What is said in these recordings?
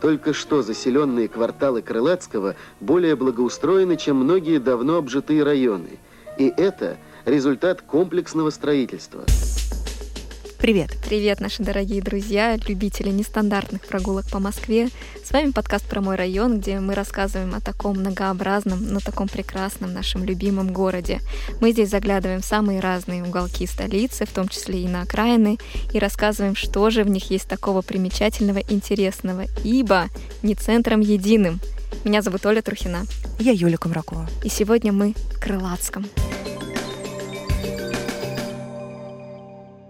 Только что заселенные кварталы Крылатского более благоустроены, чем многие давно обжитые районы. И это результат комплексного строительства. Привет. Привет, наши дорогие друзья, любители нестандартных прогулок по Москве. С вами подкаст про мой район, где мы рассказываем о таком многообразном, но таком прекрасном нашем любимом городе. Мы здесь заглядываем в самые разные уголки столицы, в том числе и на окраины, и рассказываем, что же в них есть такого примечательного, интересного, ибо не центром единым. Меня зовут Оля Трухина. Я Юля Комракова. И сегодня мы в Крылатском.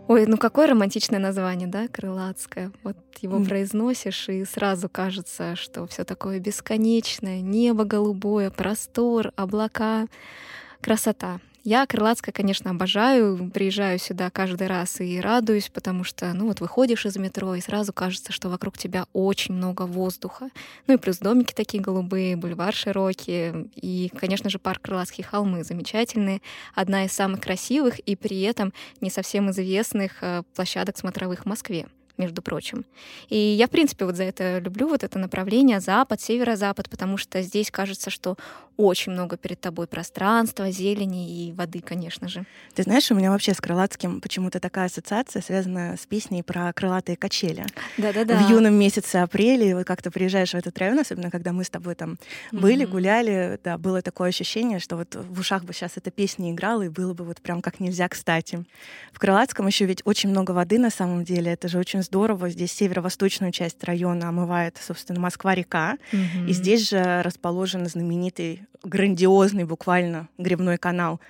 Ой, ну какое романтичное название, да, крылатское. Вот его mm. произносишь, и сразу кажется, что все такое бесконечное, небо голубое, простор, облака, красота. Я Крылатская, конечно, обожаю, приезжаю сюда каждый раз и радуюсь, потому что, ну вот выходишь из метро, и сразу кажется, что вокруг тебя очень много воздуха. Ну и плюс домики такие голубые, бульвар широкий, и, конечно же, парк Крылатские холмы замечательные, одна из самых красивых и при этом не совсем известных э, площадок смотровых в Москве между прочим. И я, в принципе, вот за это люблю вот это направление запад, северо-запад, потому что здесь кажется, что очень много перед тобой пространства, зелени и воды, конечно же. Ты знаешь, у меня вообще с Крылатским почему-то такая ассоциация связана с песней про крылатые качели. Да-да-да. В юном месяце апреля, вот как ты приезжаешь в этот район, особенно когда мы с тобой там были, mm-hmm. гуляли, да, было такое ощущение, что вот в ушах бы сейчас эта песня играла, и было бы вот прям как нельзя кстати. В Крылатском еще ведь очень много воды на самом деле, это же очень здорово. Здесь северо-восточную часть района омывает, собственно, Москва-река. Mm-hmm. И здесь же расположен знаменитый, грандиозный буквально грибной канал,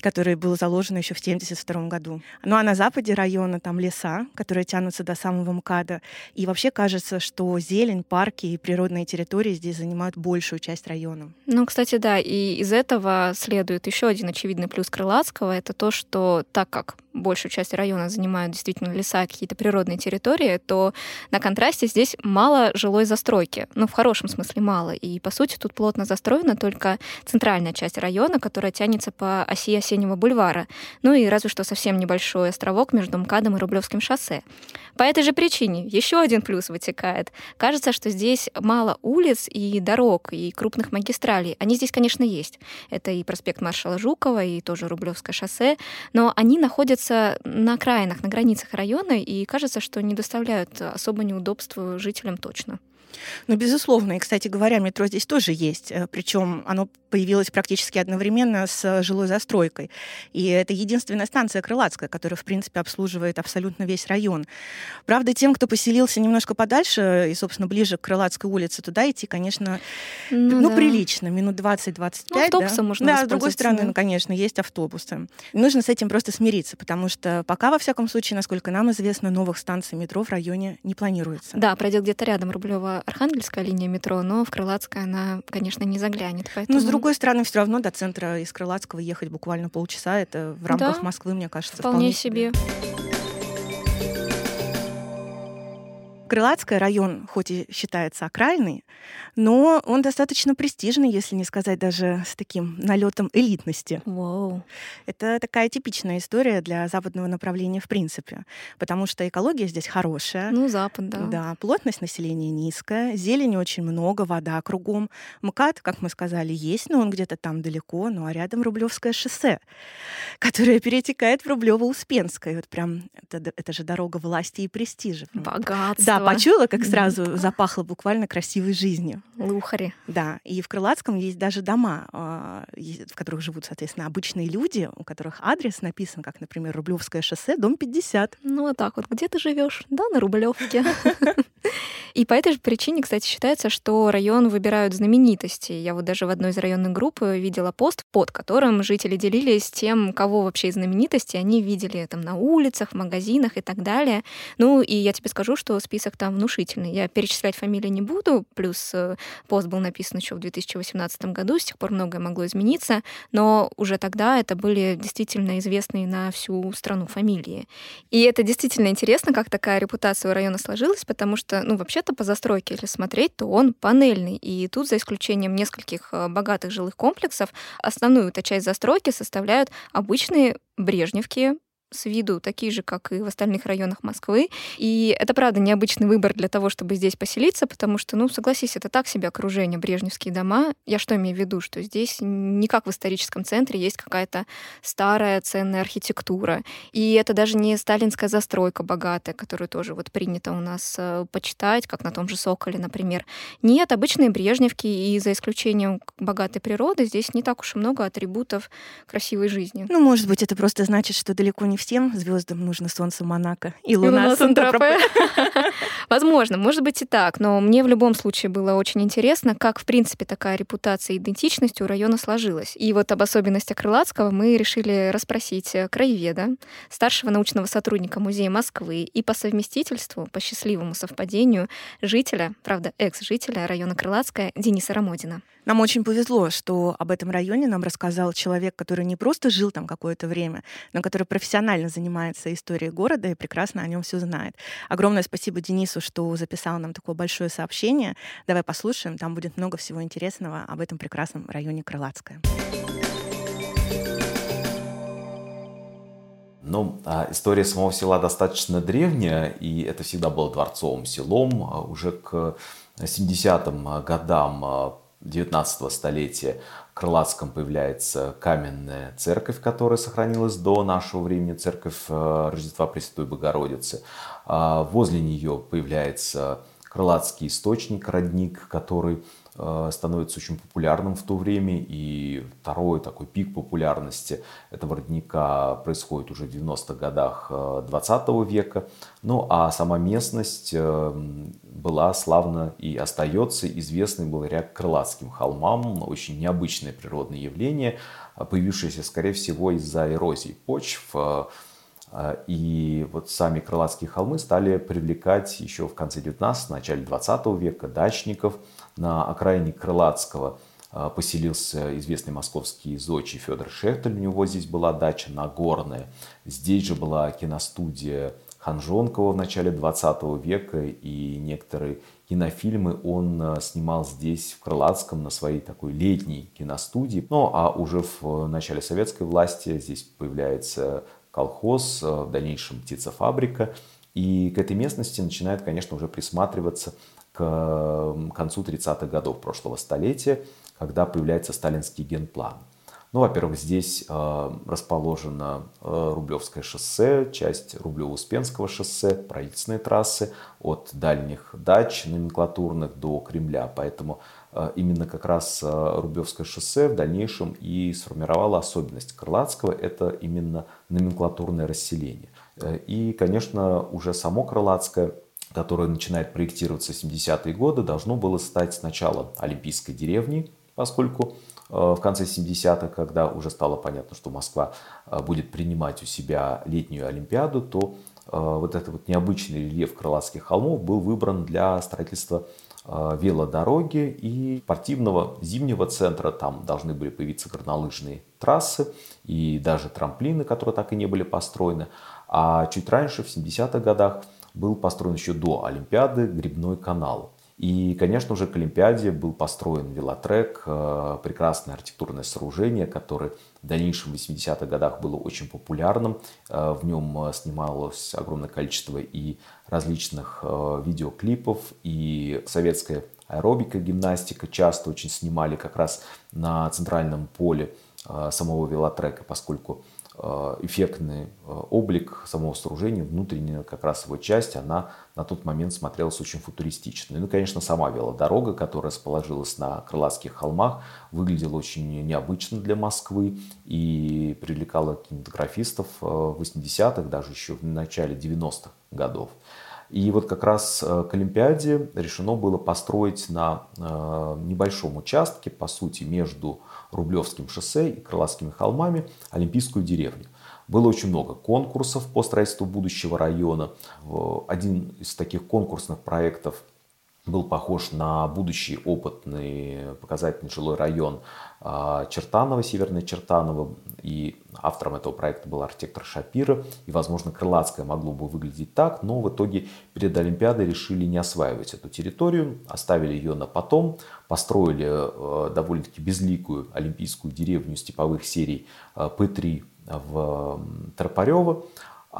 который был заложен еще в 1972 году. Ну а на западе района там леса, которые тянутся до самого МКАДа. И вообще кажется, что зелень, парки и природные территории здесь занимают большую часть района. Ну, кстати, да, и из этого следует еще один очевидный плюс Крылатского. Это то, что так как большую часть района занимают действительно леса, какие-то природные территории, то на контрасте здесь мало жилой застройки. Ну, в хорошем смысле мало. И, по сути, тут плотно застроена только центральная часть района, которая тянется по оси Осеннего бульвара. Ну и разве что совсем небольшой островок между МКАДом и Рублевским шоссе. По этой же причине еще один плюс вытекает. Кажется, что здесь мало улиц и дорог, и крупных магистралей. Они здесь, конечно, есть. Это и проспект маршала Жукова, и тоже Рублевское шоссе, но они находятся на окраинах, на границах района, и кажется, что не доставляют особо неудобства жителям точно. Ну, безусловно. И, кстати говоря, метро здесь тоже есть. Э, Причем оно появилось практически одновременно с жилой застройкой. И это единственная станция Крылатская, которая, в принципе, обслуживает абсолютно весь район. Правда, тем, кто поселился немножко подальше и, собственно, ближе к Крылатской улице, туда идти, конечно, ну, ну да. прилично, минут 20-25. Ну, автобусы да? можно Да, с другой стороны, да? ну, конечно, есть автобусы. Нужно с этим просто смириться, потому что пока, во всяком случае, насколько нам известно, новых станций метро в районе не планируется. Да, пройдет где-то рядом Рублева Архангельская линия метро, но в Крылатское она, конечно, не заглянет. Поэтому... Ну, с другой стороны, все равно до центра из Крылатского ехать буквально полчаса. Это в рамках да, Москвы, мне кажется, вполне, вполне себе. себе. Крылатский район, хоть и считается окраиной, но он достаточно престижный, если не сказать даже с таким налетом элитности. Wow. Это такая типичная история для западного направления в принципе, потому что экология здесь хорошая. Ну, запад, да. Да, плотность населения низкая, зелени очень много, вода кругом. МКАД, как мы сказали, есть, но он где-то там далеко, ну а рядом Рублевское шоссе, которое перетекает в Рублево-Успенское. Вот прям это, это же дорога власти и престижа. Богатство. Да, почуяла, как сразу запахло буквально красивой жизнью. Лухари. Да, и в Крылатском есть даже дома, а, в которых живут, соответственно, обычные люди, у которых адрес написан, как, например, Рублевское шоссе, дом 50. Ну, вот так вот. Где ты живешь? Да, на Рублевке. И по этой же причине, кстати, считается, что район выбирают знаменитости. Я вот даже в одной из районных групп видела пост, под которым жители делились тем, кого вообще из знаменитостей они видели там на улицах, в магазинах и так далее. Ну, и я тебе скажу, что список там внушительный. Я перечислять фамилии не буду, плюс э, пост был написан еще в 2018 году, с тех пор многое могло измениться, но уже тогда это были действительно известные на всю страну фамилии. И это действительно интересно, как такая репутация у района сложилась, потому что, ну, вообще-то по застройке, если смотреть, то он панельный. И тут, за исключением нескольких э, богатых жилых комплексов, основную часть застройки составляют обычные брежневки, с виду такие же, как и в остальных районах Москвы. И это, правда, необычный выбор для того, чтобы здесь поселиться, потому что, ну, согласись, это так себе окружение, брежневские дома. Я что имею в виду? Что здесь не как в историческом центре есть какая-то старая ценная архитектура. И это даже не сталинская застройка богатая, которую тоже вот принято у нас э, почитать, как на том же Соколе, например. Нет, обычные брежневки, и за исключением богатой природы здесь не так уж и много атрибутов красивой жизни. Ну, может быть, это просто значит, что далеко не всем звездам нужно солнце Монако и луна, луна Возможно, может быть и так, но мне в любом случае было очень интересно, как, в принципе, такая репутация и идентичность у района сложилась. И вот об особенностях Крылатского мы решили расспросить краеведа, старшего научного сотрудника Музея Москвы и по совместительству, по счастливому совпадению, жителя, правда, экс-жителя района Крылатская Дениса Рамодина. Нам очень повезло, что об этом районе нам рассказал человек, который не просто жил там какое-то время, но который профессионально занимается историей города и прекрасно о нем все знает. Огромное спасибо Денису, что записал нам такое большое сообщение. Давай послушаем, там будет много всего интересного об этом прекрасном районе Крылатское. Ну, а история самого села достаточно древняя, и это всегда было дворцовым селом. А уже к 70-м годам а, 19 столетия в Крылатском появляется каменная церковь, которая сохранилась до нашего времени, церковь э, Рождества Пресвятой Богородицы. А возле нее появляется Крылатский источник, родник, который становится очень популярным в то время. И второй такой пик популярности этого родника происходит уже в 90-х годах 20 э, века. Ну а сама местность э, была славно и остается известной благодаря Крылатским холмам. Очень необычное природное явление, появившееся, скорее всего, из-за эрозии почв. И вот сами Крылатские холмы стали привлекать еще в конце 19 начале 20 века дачников – на окраине Крылатского а, поселился известный московский зодчий Федор Шехтель. У него здесь была дача Нагорная. Здесь же была киностудия Ханжонкова в начале 20 века. И некоторые кинофильмы он а, снимал здесь, в Крылатском, на своей такой летней киностудии. Ну, а уже в начале советской власти здесь появляется колхоз, а, в дальнейшем птицефабрика. И к этой местности начинает, конечно, уже присматриваться к концу 30-х годов прошлого столетия, когда появляется сталинский генплан. Ну, во-первых, здесь э, расположено э, Рублевское шоссе, часть Рублево-Успенского шоссе, правительственные трассы от дальних дач номенклатурных до Кремля. Поэтому э, именно как раз Рублевское шоссе в дальнейшем и сформировало особенность Крылатского. Это именно номенклатурное расселение. И, конечно, уже само Крылатское – которое начинает проектироваться в 70-е годы, должно было стать сначала Олимпийской деревней, поскольку э, в конце 70-х, когда уже стало понятно, что Москва э, будет принимать у себя летнюю Олимпиаду, то э, вот этот вот необычный рельеф Крылатских холмов был выбран для строительства велодороги и спортивного зимнего центра. Там должны были появиться горнолыжные трассы и даже трамплины, которые так и не были построены. А чуть раньше, в 70-х годах, был построен еще до Олимпиады грибной канал. И, конечно же, к Олимпиаде был построен велотрек, э, прекрасное архитектурное сооружение, которое в дальнейшем в 80-х годах было очень популярным. Э, в нем э, снималось огромное количество и различных видеоклипов, и советская аэробика, гимнастика часто очень снимали как раз на центральном поле самого велотрека, поскольку эффектный э, облик самого сооружения, внутренняя как раз его часть, она на тот момент смотрелась очень футуристично. Ну конечно, сама велодорога, которая расположилась на Крылатских холмах, выглядела очень необычно для Москвы и привлекала кинематографистов э, в 80-х, даже еще в начале 90-х годов. И вот как раз к Олимпиаде решено было построить на небольшом участке, по сути, между Рублевским шоссе и Крылатскими холмами Олимпийскую деревню. Было очень много конкурсов по строительству будущего района. Один из таких конкурсных проектов был похож на будущий опытный показательный жилой район а, Чертанова, Северная Чертанова. И автором этого проекта был архитектор Шапира. И, возможно, Крылатская могло бы выглядеть так, но в итоге перед Олимпиадой решили не осваивать эту территорию, оставили ее на потом, построили э, довольно-таки безликую олимпийскую деревню степовых серий э, П-3 в Тропарево,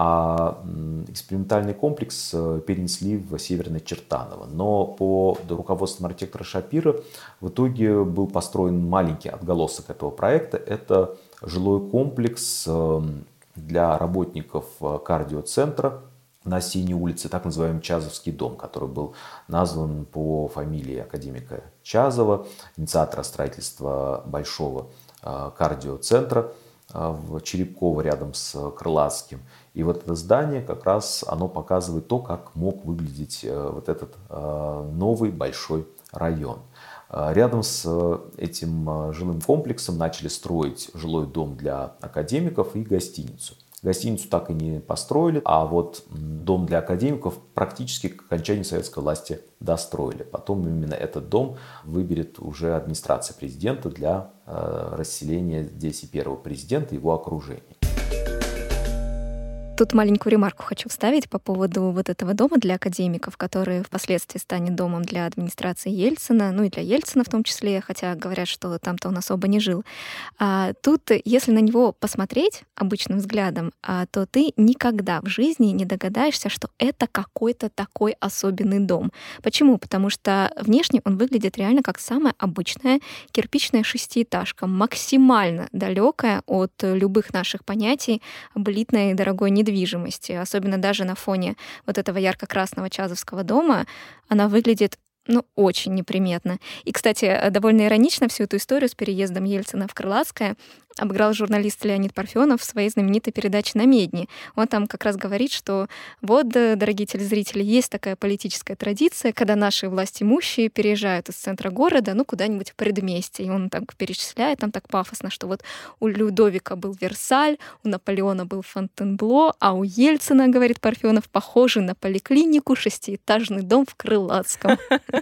а экспериментальный комплекс э, перенесли в Северное Чертаново. Но по руководству архитектора Шапира в итоге был построен маленький отголосок этого проекта. Это жилой комплекс э, для работников э, кардиоцентра на Синей улице, так называемый Чазовский дом, который был назван по фамилии академика Чазова, инициатора строительства большого кардиоцентра в Черепково рядом с Крылатским. И вот это здание как раз оно показывает то, как мог выглядеть э, вот этот э, новый большой район. Э, рядом с этим жилым комплексом начали строить жилой дом для академиков и гостиницу. Гостиницу так и не построили, а вот дом для академиков практически к окончанию советской власти достроили. Потом именно этот дом выберет уже администрация президента для расселения здесь и первого президента, его окружения. Тут маленькую ремарку хочу вставить по поводу вот этого дома для академиков, который впоследствии станет домом для администрации Ельцина, ну и для Ельцина в том числе, хотя говорят, что там-то он особо не жил. А тут, если на него посмотреть обычным взглядом, а, то ты никогда в жизни не догадаешься, что это какой-то такой особенный дом. Почему? Потому что внешне он выглядит реально как самая обычная кирпичная шестиэтажка, максимально далекая от любых наших понятий об элитной дорогой недвижимости недвижимости, особенно даже на фоне вот этого ярко-красного Чазовского дома, она выглядит ну, очень неприметно. И, кстати, довольно иронично всю эту историю с переездом Ельцина в Крылатское обыграл журналист Леонид Парфенов в своей знаменитой передаче «На медне». Он там как раз говорит, что вот, э, дорогие телезрители, есть такая политическая традиция, когда наши власть имущие переезжают из центра города, ну, куда-нибудь в предместье. И он так перечисляет там так пафосно, что вот у Людовика был Версаль, у Наполеона был Фонтенбло, а у Ельцина, говорит Парфенов, похожий на поликлинику шестиэтажный дом в Крылатском.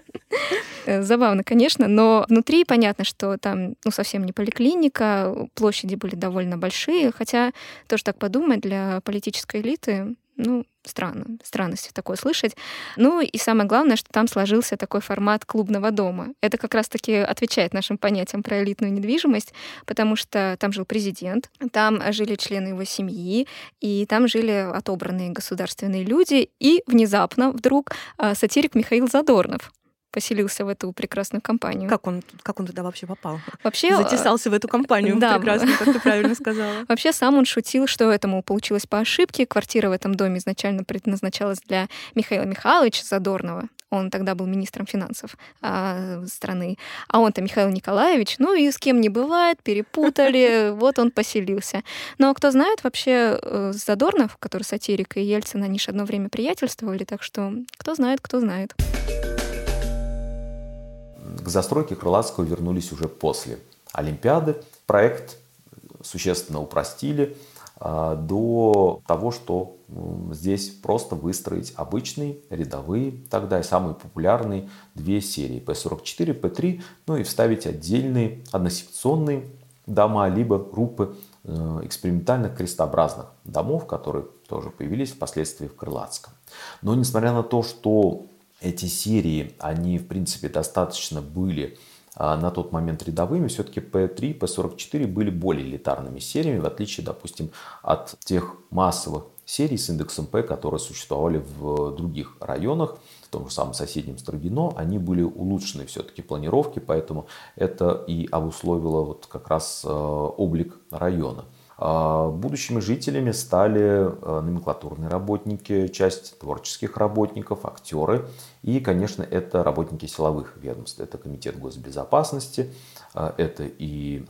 Э, забавно, конечно, но внутри понятно, что там ну, совсем не поликлиника, площади были довольно большие, хотя тоже так подумать, для политической элиты ну, странно, странности такое слышать. Ну и самое главное, что там сложился такой формат клубного дома. Это как раз-таки отвечает нашим понятиям про элитную недвижимость, потому что там жил президент, там жили члены его семьи, и там жили отобранные государственные люди, и внезапно вдруг а, сатирик Михаил Задорнов поселился в эту прекрасную компанию. Как он, как он туда вообще попал? Вообще... Затесался в эту компанию да. прекрасную, как ты правильно сказала. Вообще сам он шутил, что этому получилось по ошибке. Квартира в этом доме изначально предназначалась для Михаила Михайловича Задорнова. Он тогда был министром финансов а, страны. А он-то Михаил Николаевич, ну и с кем не бывает, перепутали, вот он поселился. Но кто знает, вообще э, Задорнов, который сатирик, и Ельцин, они же одно время приятельствовали, так что кто знает, кто знает. К застройке Крылатского вернулись уже после Олимпиады. Проект существенно упростили а, до того, что здесь просто выстроить обычные, рядовые, тогда и самые популярные две серии P44, P3, ну и вставить отдельные односекционные дома, либо группы э, экспериментальных крестообразных домов, которые тоже появились впоследствии в Крылатском. Но несмотря на то, что эти серии, они в принципе достаточно были а, на тот момент рядовыми, все-таки P3, P44 были более элитарными сериями, в отличие, допустим, от тех массовых серий с индексом P, которые существовали в других районах, в том же самом соседнем Строгино, они были улучшены все-таки планировки, поэтому это и обусловило вот как раз э, облик района. А, будущими жителями стали э, номенклатурные работники, часть творческих работников, актеры и, конечно, это работники силовых ведомств. Это Комитет госбезопасности, э, это и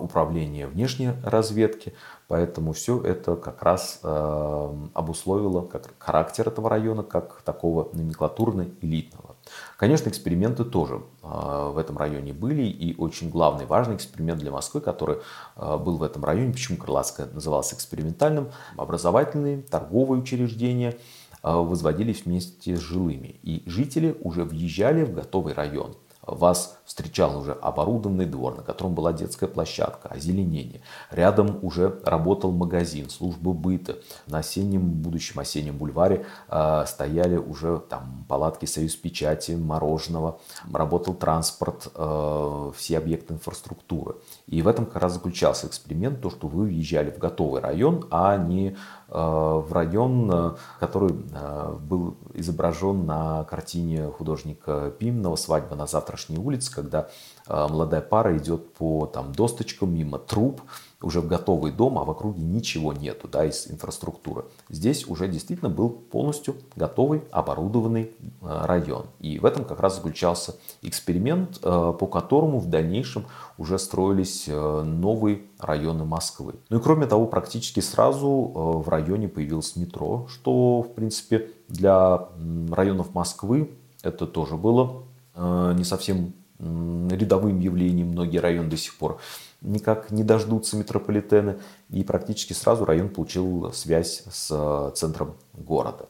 Управление внешней разведки. Поэтому все это как раз обусловило как характер этого района как такого номенклатурно-элитного. Конечно, эксперименты тоже а, в этом районе были, и очень главный, важный эксперимент для Москвы, который а, был в этом районе, почему Крылатская называлась экспериментальным, образовательные, торговые учреждения а, возводились вместе с жилыми, и жители уже въезжали в готовый район вас встречал уже оборудованный двор, на котором была детская площадка, озеленение. Рядом уже работал магазин, служба быта. На осеннем, будущем осеннем бульваре э, стояли уже там палатки «Союз печати», мороженого, работал транспорт, э, все объекты инфраструктуры. И в этом как раз заключался эксперимент, то, что вы въезжали в готовый район, а не в район, э, который э, был изображен на картине художника Пимного «Свадьба на завтрашней улице», когда молодая пара идет по там, досточкам мимо труб, уже в готовый дом, а в округе ничего нету да, из инфраструктуры. Здесь уже действительно был полностью готовый, оборудованный э, район. И в этом как раз заключался эксперимент, э, по которому в дальнейшем уже строились э, новые районы Москвы. Ну и кроме того, практически сразу в районе появилось метро, что в принципе для районов Москвы это тоже было не совсем рядовым явлением. Многие районы до сих пор никак не дождутся метрополитены. И практически сразу район получил связь с э, центром города.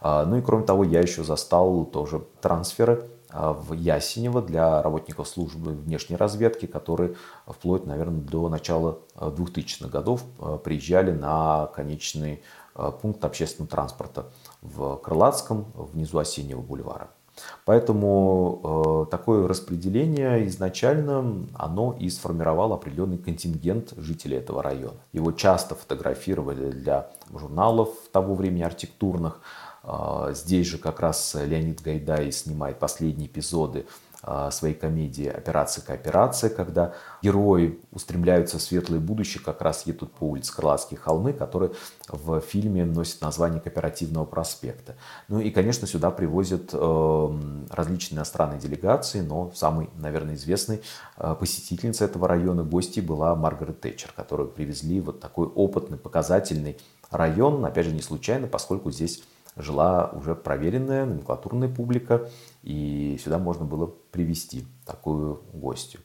А, ну и кроме того, я еще застал тоже трансферы а, в Ясенево для работников службы внешней разведки, которые вплоть, наверное, до начала 2000-х э, годов э, приезжали на конечный пункт общественного транспорта в Крылатском, внизу Осеннего бульвара. Поэтому э, такое распределение изначально оно и сформировало определенный контингент жителей этого района. Его часто фотографировали для журналов того времени архитектурных. Э, здесь же как раз Леонид Гайдай снимает последние эпизоды своей комедии «Операция кооперация», когда герои устремляются в светлое будущее, как раз едут по улице Крылатские холмы, которые в фильме носят название Кооперативного проспекта. Ну и, конечно, сюда привозят э, различные иностранные делегации, но самый, наверное, известный э, посетительница этого района, гостьей была Маргарет Тэтчер, которую привезли вот такой опытный, показательный район, опять же, не случайно, поскольку здесь жила уже проверенная номенклатурная публика, и сюда можно было привести такую гостью.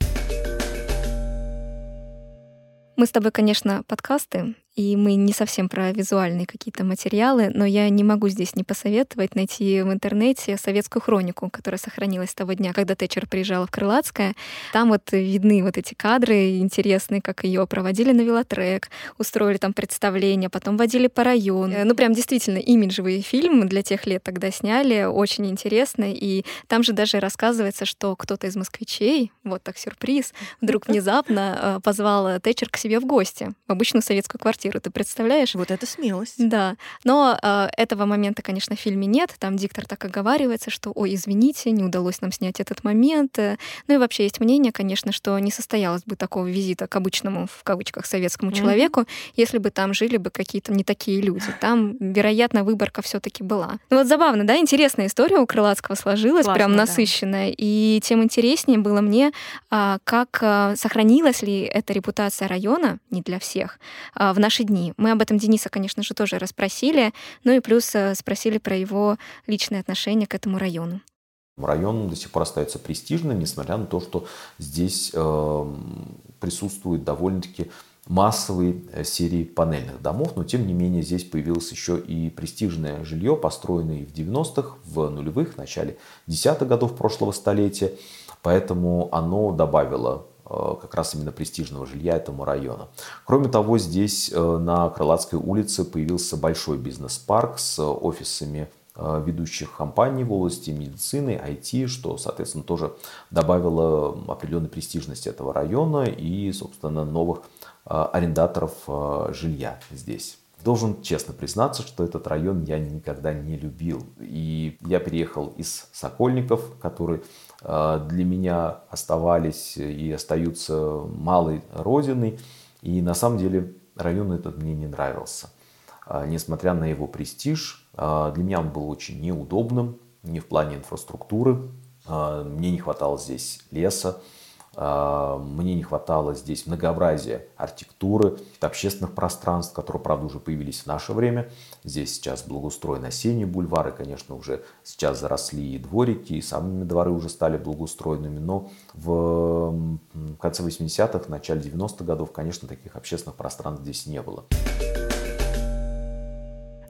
Мы с тобой, конечно, подкасты и мы не совсем про визуальные какие-то материалы, но я не могу здесь не посоветовать найти в интернете советскую хронику, которая сохранилась с того дня, когда Тэтчер приезжала в Крылатское. Там вот видны вот эти кадры интересные, как ее проводили на велотрек, устроили там представление, потом водили по району. Ну, прям действительно имиджевый фильм для тех лет тогда сняли, очень интересный. И там же даже рассказывается, что кто-то из москвичей, вот так сюрприз, вдруг внезапно э, позвал Тэтчер к себе в гости в обычную советскую квартиру квартиру, ты представляешь? Вот это смелость. Да. Но э, этого момента, конечно, в фильме нет. Там диктор так оговаривается, что, ой, извините, не удалось нам снять этот момент. Ну и вообще есть мнение, конечно, что не состоялось бы такого визита к обычному, в кавычках, советскому mm-hmm. человеку, если бы там жили бы какие-то не такие люди. Там, вероятно, выборка все таки была. Ну вот забавно, да, интересная история у Крылатского сложилась, Классно, прям насыщенная. Да. И тем интереснее было мне, а, как а, сохранилась ли эта репутация района, не для всех, в наши дни. Мы об этом Дениса, конечно же, тоже расспросили, ну и плюс э, спросили про его личное отношение к этому району. Район до сих пор остается престижным, несмотря на то, что здесь э, присутствует довольно-таки массовые э, серии панельных домов, но тем не менее здесь появилось еще и престижное жилье, построенное в 90-х, в нулевых, в начале десятых годов прошлого столетия, поэтому оно добавило как раз именно престижного жилья этому району. Кроме того, здесь э, на Крылатской улице появился большой бизнес-парк с офисами э, ведущих компаний в области медицины, IT, что, соответственно, тоже добавило определенной престижности этого района и, собственно, новых арендаторов жилья здесь. Должен честно признаться, что этот район я никогда не любил. И я переехал из Сокольников, который э, для меня оставались и остаются малой родиной. И на самом деле район этот мне не нравился. А, несмотря на его престиж, а, для меня он был очень неудобным, не в плане инфраструктуры. Мне не хватало здесь леса, мне не хватало здесь многообразия архитектуры, общественных пространств, которые, правда, уже появились в наше время. Здесь сейчас благоустроен осенний бульвар, и, конечно, уже сейчас заросли и дворики, и сами дворы уже стали благоустроенными. Но в конце 80-х, начале 90-х годов, конечно, таких общественных пространств здесь не было.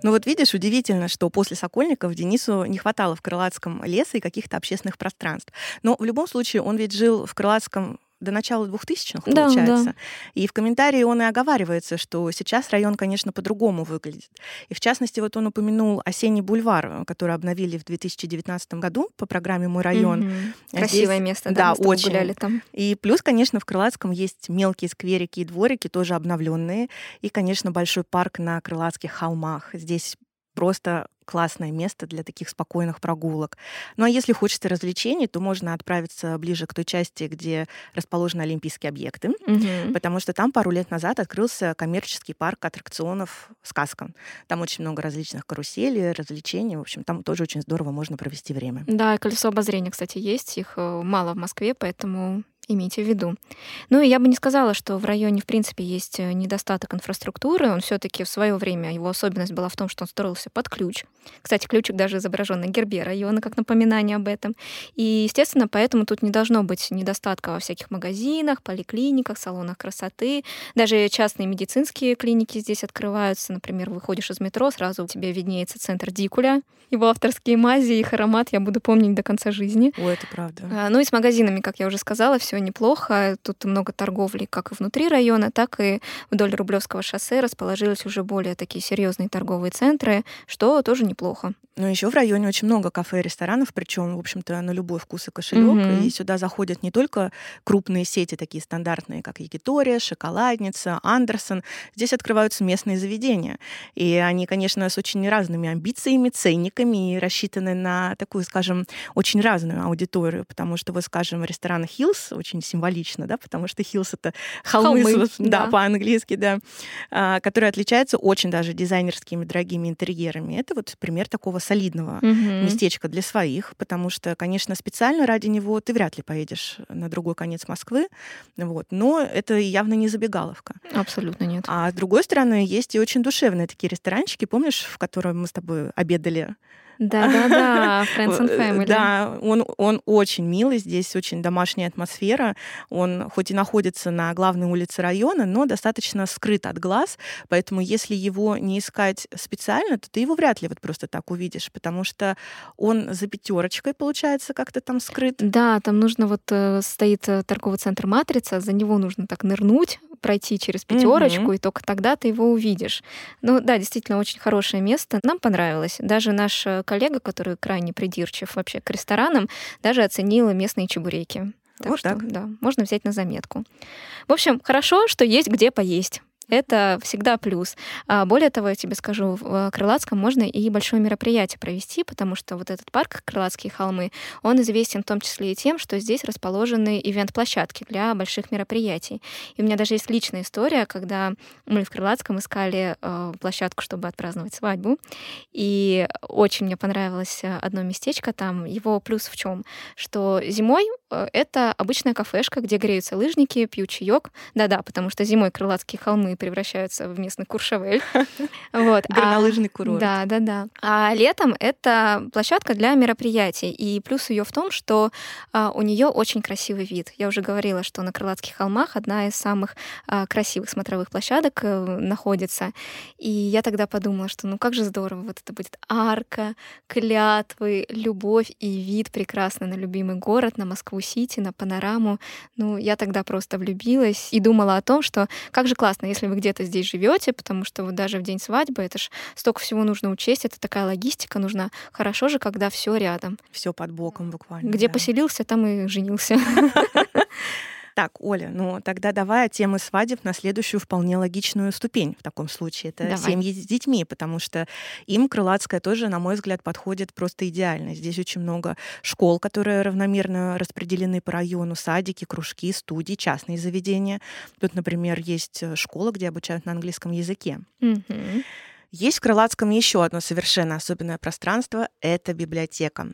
Ну вот видишь, удивительно, что после Сокольников Денису не хватало в Крылатском леса и каких-то общественных пространств. Но в любом случае он ведь жил в Крылатском до начала 2000-х, Да, получается. да. И в комментарии он и оговаривается, что сейчас район, конечно, по-другому выглядит. И в частности, вот он упомянул осенний бульвар, который обновили в 2019 году по программе «Мой район». Мгм. А Красивое здесь- место, да, да, мы очень. гуляли там. И плюс, конечно, в Крылатском есть мелкие скверики и дворики, тоже обновленные. И, конечно, большой парк на Крылатских холмах. Здесь просто классное место для таких спокойных прогулок. Ну а если хочется развлечений, то можно отправиться ближе к той части, где расположены олимпийские объекты, Мгм. потому что там пару лет назад открылся коммерческий парк аттракционов «Сказка». Там очень много различных каруселей, развлечений. В общем, там тоже очень здорово можно провести время. Да, и колесо обозрения, кстати, есть. Их э, мало в Москве, поэтому имейте в виду. Ну и я бы не сказала, что в районе, в принципе, есть э, недостаток инфраструктуры. Он все таки в свое время, его особенность была в том, что он строился под ключ. Кстати, ключик даже изображен на гербе района, как напоминание об этом. И, естественно, поэтому тут не должно быть недостатка во всяких магазинах, поликлиниках, салонах красоты. Даже частные медицинские клиники здесь открываются. Например, выходишь из метро, сразу тебе виднеется центр Дикуля. Его авторские мази, их аромат я буду помнить до конца жизни. О, это правда. А, Ну и с магазинами, как я уже сказала, все неплохо. Тут много торговли как и внутри района, так и вдоль Рублевского шоссе расположились уже более такие серьезные торговые центры, что тоже неплохо. Но еще в районе очень много кафе и ресторанов, причем, в общем-то, на любой вкус и кошелек. Мгм. И сюда заходят не только крупные сети, такие стандартные, как Якитория, Шоколадница, Андерсон. Здесь открываются местные заведения. И они, конечно, с очень разными амбициями, ценниками и рассчитаны на такую, скажем, очень разную аудиторию. Потому что, вот, скажем, ресторан Hills очень символично, да, потому что Hills это холмы, Холмы, да, да. по-английски, да, а, которые отличаются очень даже дизайнерскими дорогими интерьерами. Это вот пример такого солидного Мгм. местечко для своих, потому что, конечно, специально ради него ты вряд ли поедешь на другой конец Москвы, вот, но это явно не забегаловка. Абсолютно нет. А с другой стороны, есть и очень душевные такие ресторанчики, помнишь, в котором мы с тобой обедали? Да-да-да, Friends and Э, Family. Да, он, он очень милый, здесь очень домашняя атмосфера. Он хоть и находится на главной улице района, но достаточно скрыт от глаз, поэтому если его не искать специально, то ты его вряд ли вот просто так увидишь, потому что он за пятерочкой, получается, как-то там скрыт. Да, там нужно вот э, стоит э, торговый центр Матрица, за него нужно так нырнуть, пройти через пятерочку, Мгм. и только тогда ты его увидишь. Ну да, действительно очень хорошее место. Нам понравилось. Даже наш э, коллега, который крайне придирчив вообще к ресторанам, даже оценил местные чебуреки. Так Вот что, так. да, можно взять на заметку. В общем, хорошо, что есть где поесть. Это всегда плюс. А более того, я тебе скажу, в э, Крылатском можно и большое мероприятие провести, потому что вот этот парк Крылатские холмы, он известен в том числе и тем, что здесь расположены ивент-площадки для больших мероприятий. И у меня даже есть личная история, когда мы в Крылатском искали э, площадку, чтобы отпраздновать свадьбу. И очень мне понравилось э, одно местечко там. Его плюс в чем? Что зимой это обычная кафешка, где греются лыжники, пьют чаек. Да-да, потому что зимой Крылатские холмы превращаются в местный Куршавель. Вот. а- Горнолыжный курорт. да, да, да. А летом это площадка для мероприятий. И плюс ее в том, что а, у нее очень красивый вид. Я уже говорила, что на Крылатских холмах одна из самых а, красивых смотровых площадок э, находится. И я тогда подумала, что ну как же здорово, вот это будет арка, клятвы, любовь и вид прекрасный на любимый город, на Москву-Сити, на панораму. Ну, я тогда просто влюбилась и думала о том, что как же классно, если вы где-то здесь живете, потому что вот даже в день свадьбы это ж столько всего нужно учесть, это такая логистика нужна. Хорошо же, когда все рядом. Все под боком буквально. Где да. поселился, там и женился. Так, Оля, ну тогда давай от темы свадеб на следующую вполне логичную ступень в таком случае. Это Давай. семьи с детьми, потому что им Крылатская тоже, на мой взгляд, подходит просто идеально. Здесь очень много школ, которые равномерно распределены по району, садики, кружки, студии, частные заведения. Тут, например, есть э, школа, где обучают на английском языке. Мгм. Есть в Крылатском еще одно совершенно особенное пространство — это библиотека.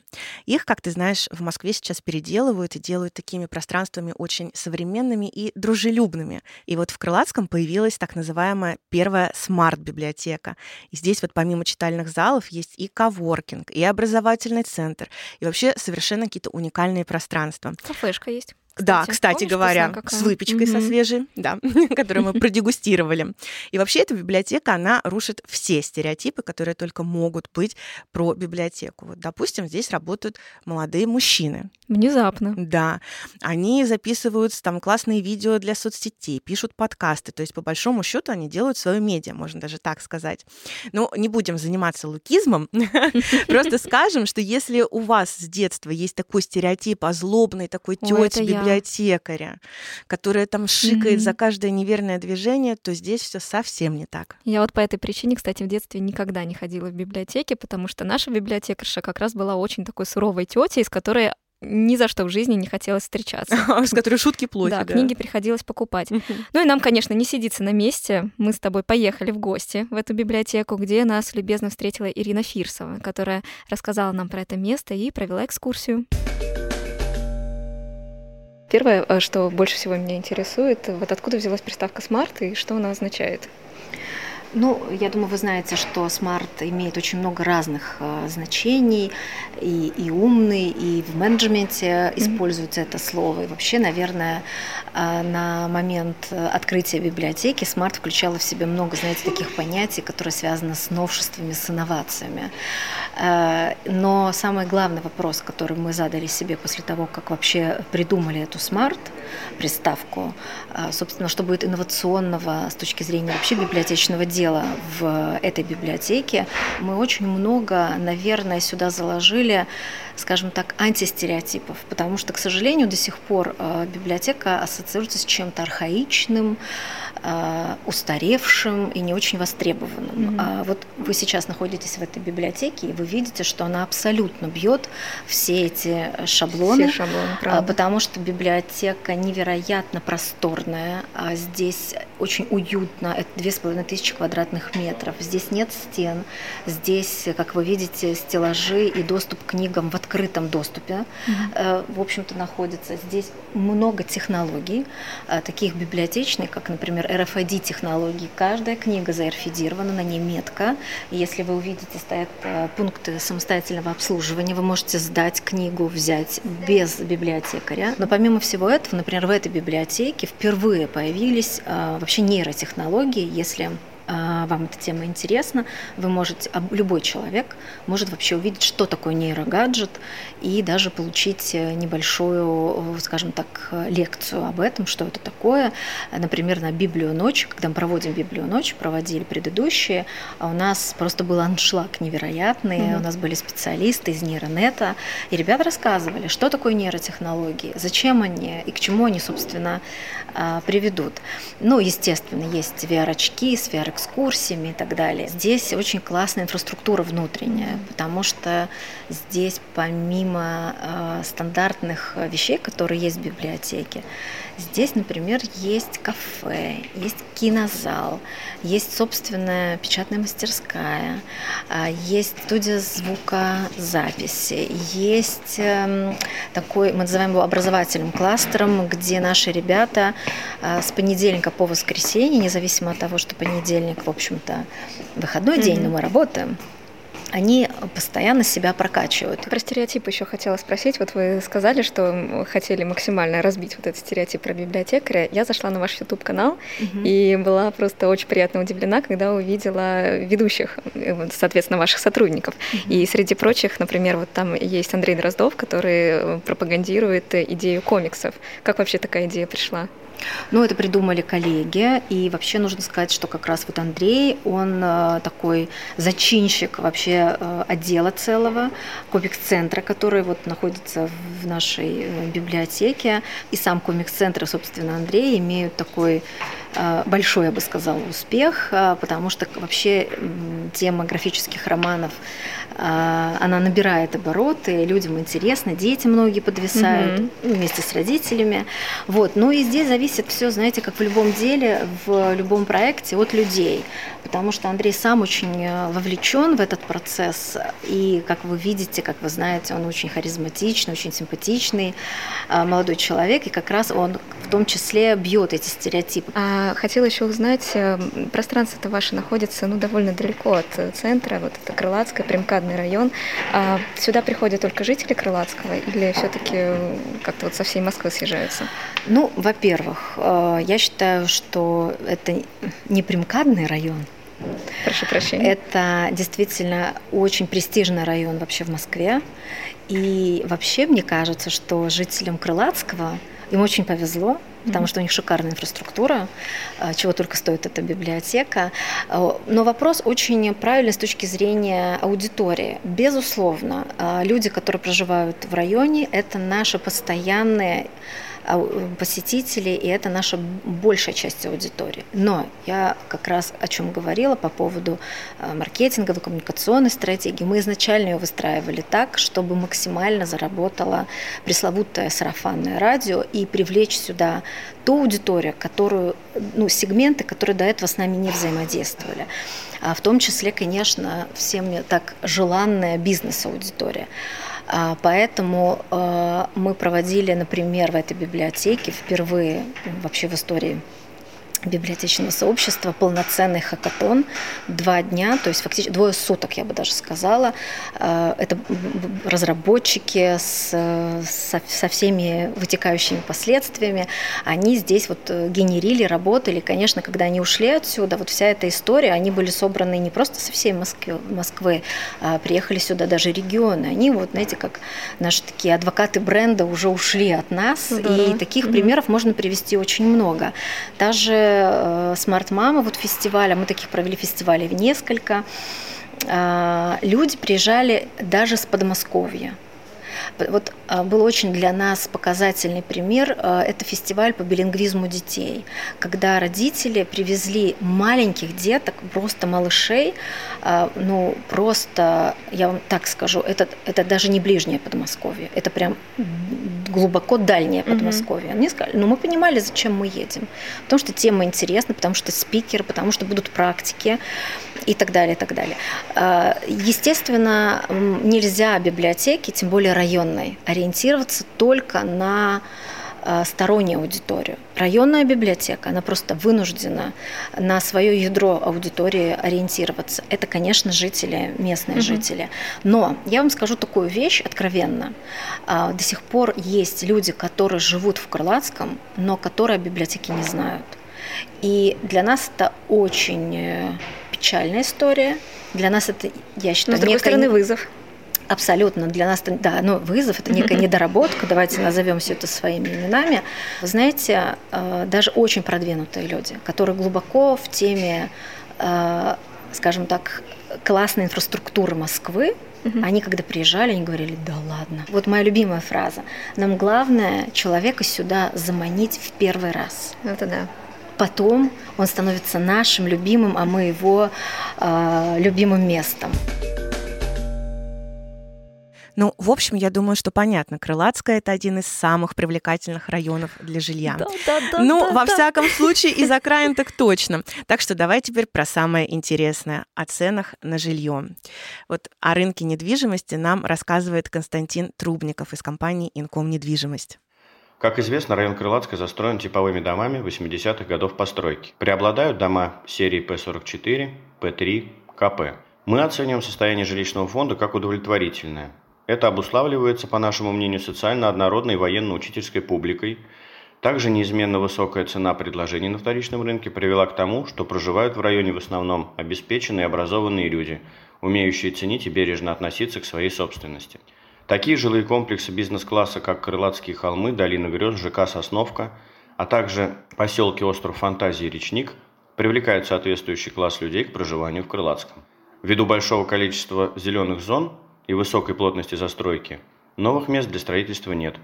Их, как ты знаешь, в Москве сейчас переделывают и делают такими пространствами очень современными и дружелюбными. И вот в Крылатском появилась так называемая первая смарт-библиотека. И здесь вот помимо читальных залов есть и коворкинг, и образовательный центр, и вообще совершенно какие-то уникальные пространства. Кафешка есть. Кстати. Да, кстати Помнишь, говоря, с выпечкой со Мгм. свежей, да, которую мы продегустировали. И вообще эта библиотека, она рушит все стереотипы, которые только могут быть про библиотеку. Вот, допустим, здесь работают молодые мужчины. Внезапно. Да, они записывают там классные видео для соцсетей, пишут подкасты. То есть, по большому счету, они делают свое медиа, можно даже так сказать. Но не будем заниматься лукизмом. Просто скажем, что если у вас с детства есть такой стереотип о злобной такой тете. Библиотекаря, которая там шикает Мгм. за каждое неверное движение, то здесь все совсем не так. Я вот по этой причине, кстати, в детстве никогда не ходила в библиотеки, потому что наша библиотекарша как раз была очень такой суровой тетей, с которой ни за что в жизни не хотелось встречаться. С которой шутки плохи. Да, книги приходилось покупать. Ну и нам, конечно, не сидится на месте. Мы с тобой поехали в гости в эту библиотеку, где нас любезно встретила Ирина Фирсова, которая рассказала нам про это место и провела экскурсию. Первое, э, что больше всего меня интересует, вот откуда взялась приставка «smart» и что она означает? Ну, я думаю, вы знаете, что smart имеет очень много разных э, значений, и, и умный, и в менеджменте используется это слово. И вообще, наверное, э, на момент э, открытия библиотеки smart включала в себя много, знаете, таких понятий, которые связаны с новшествами, с инновациями. Э, но самый главный вопрос, который мы задали себе после того, как вообще придумали эту smart, приставку, э, собственно, что будет инновационного с точки зрения вообще библиотечного дела в этой библиотеке, мы очень много, наверное, сюда заложили, скажем так, антистереотипов, потому что, к сожалению, до сих пор э, библиотека ассоциируется с чем-то архаичным, устаревшим и не очень востребованным. Мгм. А вот вы сейчас находитесь в этой библиотеке, и вы видите, что она абсолютно бьет все эти шаблоны, Все шаблоны, а, правда. Потому что библиотека невероятно просторная, а здесь очень уютно, это две с половиной тысячи квадратных метров. Здесь нет стен, здесь, как вы видите, стеллажи и доступ к книгам в открытом доступе, э, в общем-то, находится. Здесь много технологий, э, таких библиотечных, как, например, RFID-технологии. Каждая книга заэрфидирована, на ней метка. Если вы увидите, стоят э, пункты самостоятельного обслуживания, вы можете сдать книгу, взять без библиотекаря. Но помимо всего этого, например, в этой библиотеке впервые появились э, вообще нейротехнологии, если а, вам эта тема интересна, вы можете, а любой человек может вообще увидеть, что такое нейрогаджет, и даже получить э, небольшую, э, скажем так, лекцию об этом, что это такое. Например, на Библию ночь, когда мы проводим Библию ночь, проводили предыдущие, а у нас просто был аншлаг невероятный, Мгм. у нас были специалисты из нейронета, и ребята рассказывали, что такое нейротехнологии, зачем они и к чему они, собственно, а, приведут. Ну, естественно, есть VR-очки с VR-экскурсиями и так далее. Здесь очень классная инфраструктура внутренняя, потому что здесь помимо а, стандартных а, вещей, которые есть в библиотеке, здесь, например, есть кафе, есть кинозал, есть собственная печатная мастерская, а, есть студия звукозаписи, есть эм, такой, мы называем его образовательным кластером, где наши ребята а, с понедельника по воскресенье, независимо от того, что понедельник, в общем-то, выходной день, но мы работаем, они постоянно себя прокачивают. Про стереотипы еще хотела спросить. Вот вы сказали, что хотели максимально разбить вот этот стереотип про библиотекаря. Я зашла на ваш YouTube-канал и была просто очень приятно удивлена, когда увидела ведущих, э, соответственно, ваших сотрудников. И среди прочих, например, вот там есть Андрей Дроздов, который э, пропагандирует э, идею комиксов. Как вообще такая идея пришла? Ну, это придумали коллеги, и вообще нужно сказать, что как раз вот Андрей, он э, такой зачинщик вообще э, отдела целого, комикс-центра, который вот находится в нашей э, библиотеке, и сам комикс-центр, собственно, Андрей имеют такой большой, я бы сказала, успех, э, потому что вообще тема графических романов а, она набирает обороты, людям интересно, дети многие подвисают ну, вместе с родителями. Вот. Ну и здесь зависит все, знаете, как в любом деле, в любом проекте от людей. Потому что Андрей сам очень э, вовлечен в этот процесс. И, как вы видите, как вы знаете, он очень харизматичный, очень симпатичный э, молодой человек. И как раз он в том числе бьет эти стереотипы. А хотела еще узнать, э, пространство-то ваше находится ну, довольно далеко от центра, вот это Крылатское, Примкадный район. А сюда приходят только жители Крылатского или все-таки как-то вот со всей Москвы съезжаются? Ну, во-первых, э, я считаю, что это не Примкадный район, Прошу прощения. Это действительно очень престижный район вообще в Москве. И вообще мне кажется, что жителям Крылатского им очень повезло, потому что у них шикарная инфраструктура, а, чего только стоит эта библиотека. А, но вопрос очень правильный с точки зрения аудитории. Безусловно, а, люди, которые проживают в районе, это наши постоянные посетителей, и это наша большая часть аудитории. Но я как раз о чем говорила по поводу маркетинговой, коммуникационной стратегии. Мы изначально ее выстраивали так, чтобы максимально заработало пресловутое сарафанное радио и привлечь сюда ту аудиторию, которую, ну, сегменты, которые до этого с нами не взаимодействовали. А в том числе, конечно, всем так желанная бизнес-аудитория. А, поэтому а, мы проводили, например, в этой библиотеке впервые вообще в истории библиотечного сообщества полноценный хакатон, два дня, то есть фактически двое суток, я бы даже сказала. Э, это разработчики с, со, со всеми вытекающими последствиями. Они здесь вот э, генерили, работали. Конечно, когда они ушли отсюда, вот вся эта история, они были собраны не просто со всей Москвы, Москвы а приехали сюда даже регионы. Они вот, знаете, как наши такие адвокаты бренда уже ушли от нас. Здорово. И таких mm-hmm. примеров можно привести очень много. Даже Э, Mama, вот фестиваля, мы таких провели фестивалей несколько, э, люди приезжали даже с Подмосковья. Вот а, был очень для нас показательный пример. А, это фестиваль по билингвизму детей, когда родители привезли маленьких деток, просто малышей, а, ну просто, я вам так скажу, это, это даже не ближнее Подмосковье, это прям глубоко дальнее Подмосковье. Они сказали, ну мы понимали, зачем мы едем, потому что тема интересна, потому что спикер, потому что будут практики и так далее, и так далее. Естественно, нельзя библиотеки, тем более районной, ориентироваться только на э, стороннюю аудиторию. Районная библиотека, она просто вынуждена на свое ядро аудитории ориентироваться. Это, конечно, жители, местные угу. жители. Но я вам скажу такую вещь откровенно. А, до сих пор есть люди, которые живут в Крылатском, но которые о библиотеке не знают. И для нас это очень э, печальная история. Для нас это, я считаю, но, с другой некая... стороны, вызов. Абсолютно. Для нас, да, ну, вызов, это некая недоработка, давайте назовем все это своими именами. Вы знаете, э, даже очень продвинутые люди, которые глубоко в теме, э, скажем так, классной инфраструктуры Москвы, Угу. Они, когда приезжали, они говорили, да ладно. Вот моя любимая фраза. Нам главное человека сюда заманить в первый раз. Это да. Потом он становится нашим любимым, а мы его э, любимым местом. Ну, в общем, я думаю, что понятно. Крылатская — это один из самых привлекательных районов для жилья. Да, да, да, ну, да, во да. всяком случае, из окраин так точно. Так что давай теперь про самое интересное — о ценах на жилье. Вот о рынке недвижимости нам рассказывает Константин Трубников из компании «Инком недвижимость». Как известно, район Крылатска застроен типовыми домами 80-х годов постройки. Преобладают дома серии П-44, П-3, КП. Мы оцениваем состояние жилищного фонда как удовлетворительное. Это обуславливается, по нашему мнению, социально однородной военно-учительской публикой. Также неизменно высокая цена предложений на вторичном рынке привела к тому, что проживают в районе в основном обеспеченные и образованные люди, умеющие ценить и бережно относиться к своей собственности. Такие жилые комплексы бизнес-класса, как Крылатские холмы, Долина грез, ЖК «Сосновка», а также поселки Остров Фантазии Речник, привлекают соответствующий класс людей к проживанию в Крылатском. Ввиду большого количества зеленых зон и высокой плотности застройки, новых мест для строительства нет.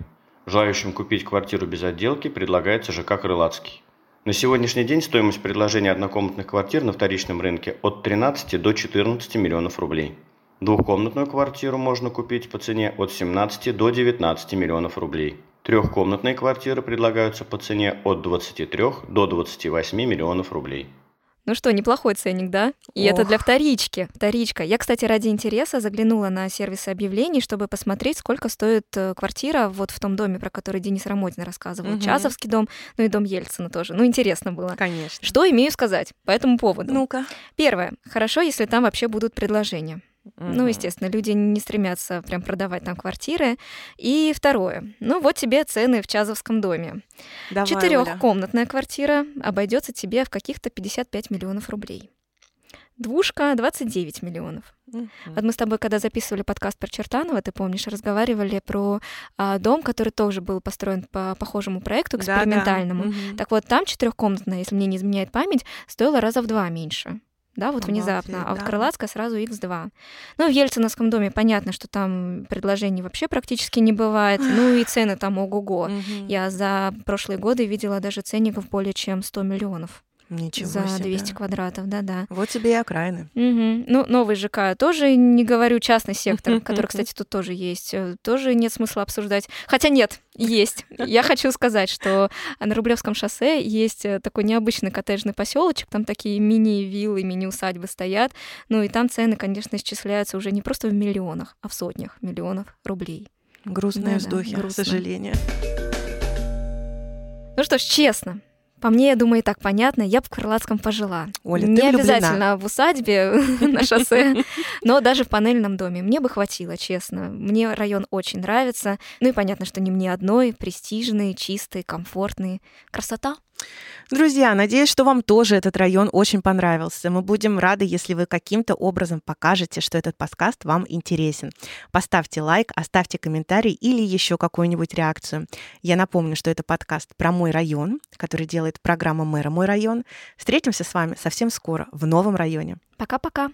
Желающим купить квартиру без отделки предлагается ЖК «Крылатский». На сегодняшний день стоимость предложения однокомнатных квартир на вторичном рынке от 13 до 14 миллионов рублей. Двухкомнатную квартиру можно купить по цене от 17 до 19 миллионов рублей. Трехкомнатные квартиры предлагаются по цене от 23 до 28 миллионов рублей. Ну что, неплохой ценник, да? И Ох. это для вторички. Вторичка. Я, кстати, ради интереса заглянула на сервисы объявлений, чтобы посмотреть, сколько стоит э, квартира вот в том доме, про который Денис Рамотин рассказывал. Мгм. Часовский дом, ну и дом Ельцина тоже. Ну, интересно было. Конечно. Что имею сказать по этому поводу? Ну-ка. Первое. Хорошо, если там вообще будут предложения. Ну, Мгм. естественно, люди не стремятся прям продавать там квартиры. И второе. Ну, вот тебе цены в Чазовском доме. Давай. Четырехкомнатная квартира обойдется тебе в каких-то 55 миллионов рублей. Двушка 29 миллионов. Мгм. Вот мы с тобой, когда записывали подкаст про Чертанова, ты помнишь, разговаривали про а, дом, который тоже был построен по похожему проекту, экспериментальному. Мгм. Так вот, там четырехкомнатная, если мне не изменяет память, стоила раза в два меньше. Да, вот внезапно. А вот да. Крылатская сразу x2. Ну, в Ельциновском доме понятно, что там предложений вообще практически не бывает. Ну и цены там ого-го. Мгм. Я за прошлые годы видела даже ценников более чем 100 миллионов Ничего за себе. 200 квадратов, да-да. Вот тебе и окраины. Мгм. Ну, новый ЖК тоже не говорю, частный сектор, который, кстати, тут тоже есть, э, тоже нет смысла обсуждать. Хотя нет, есть. Я хочу сказать, что на Рублевском шоссе есть э, такой необычный коттеджный поселочек, там такие мини-виллы, мини-усадьбы стоят, ну и там цены, конечно, исчисляются уже не просто в миллионах, а в сотнях миллионов рублей. Грустные Да-да, вздохи, к грустно. сожалению. Ну что ж, честно, по мне, я думаю, и так понятно, я бы в Крылатском пожила. Оля, Не ты влюблена. обязательно в усадьбе на шоссе, но даже в панельном доме. Мне бы хватило, честно. Мне район очень нравится. Ну и понятно, что не мне одной. Престижный, чистый, комфортный. Красота. Друзья, надеюсь, что вам тоже этот район очень понравился. Мы будем рады, если вы каким-то образом покажете, что этот подкаст вам интересен. Поставьте лайк, оставьте комментарий или еще какую-нибудь реакцию. Я напомню, что это подкаст про мой район, который делает программа мэра «Мой район». Встретимся с вами совсем скоро в новом районе. Пока-пока.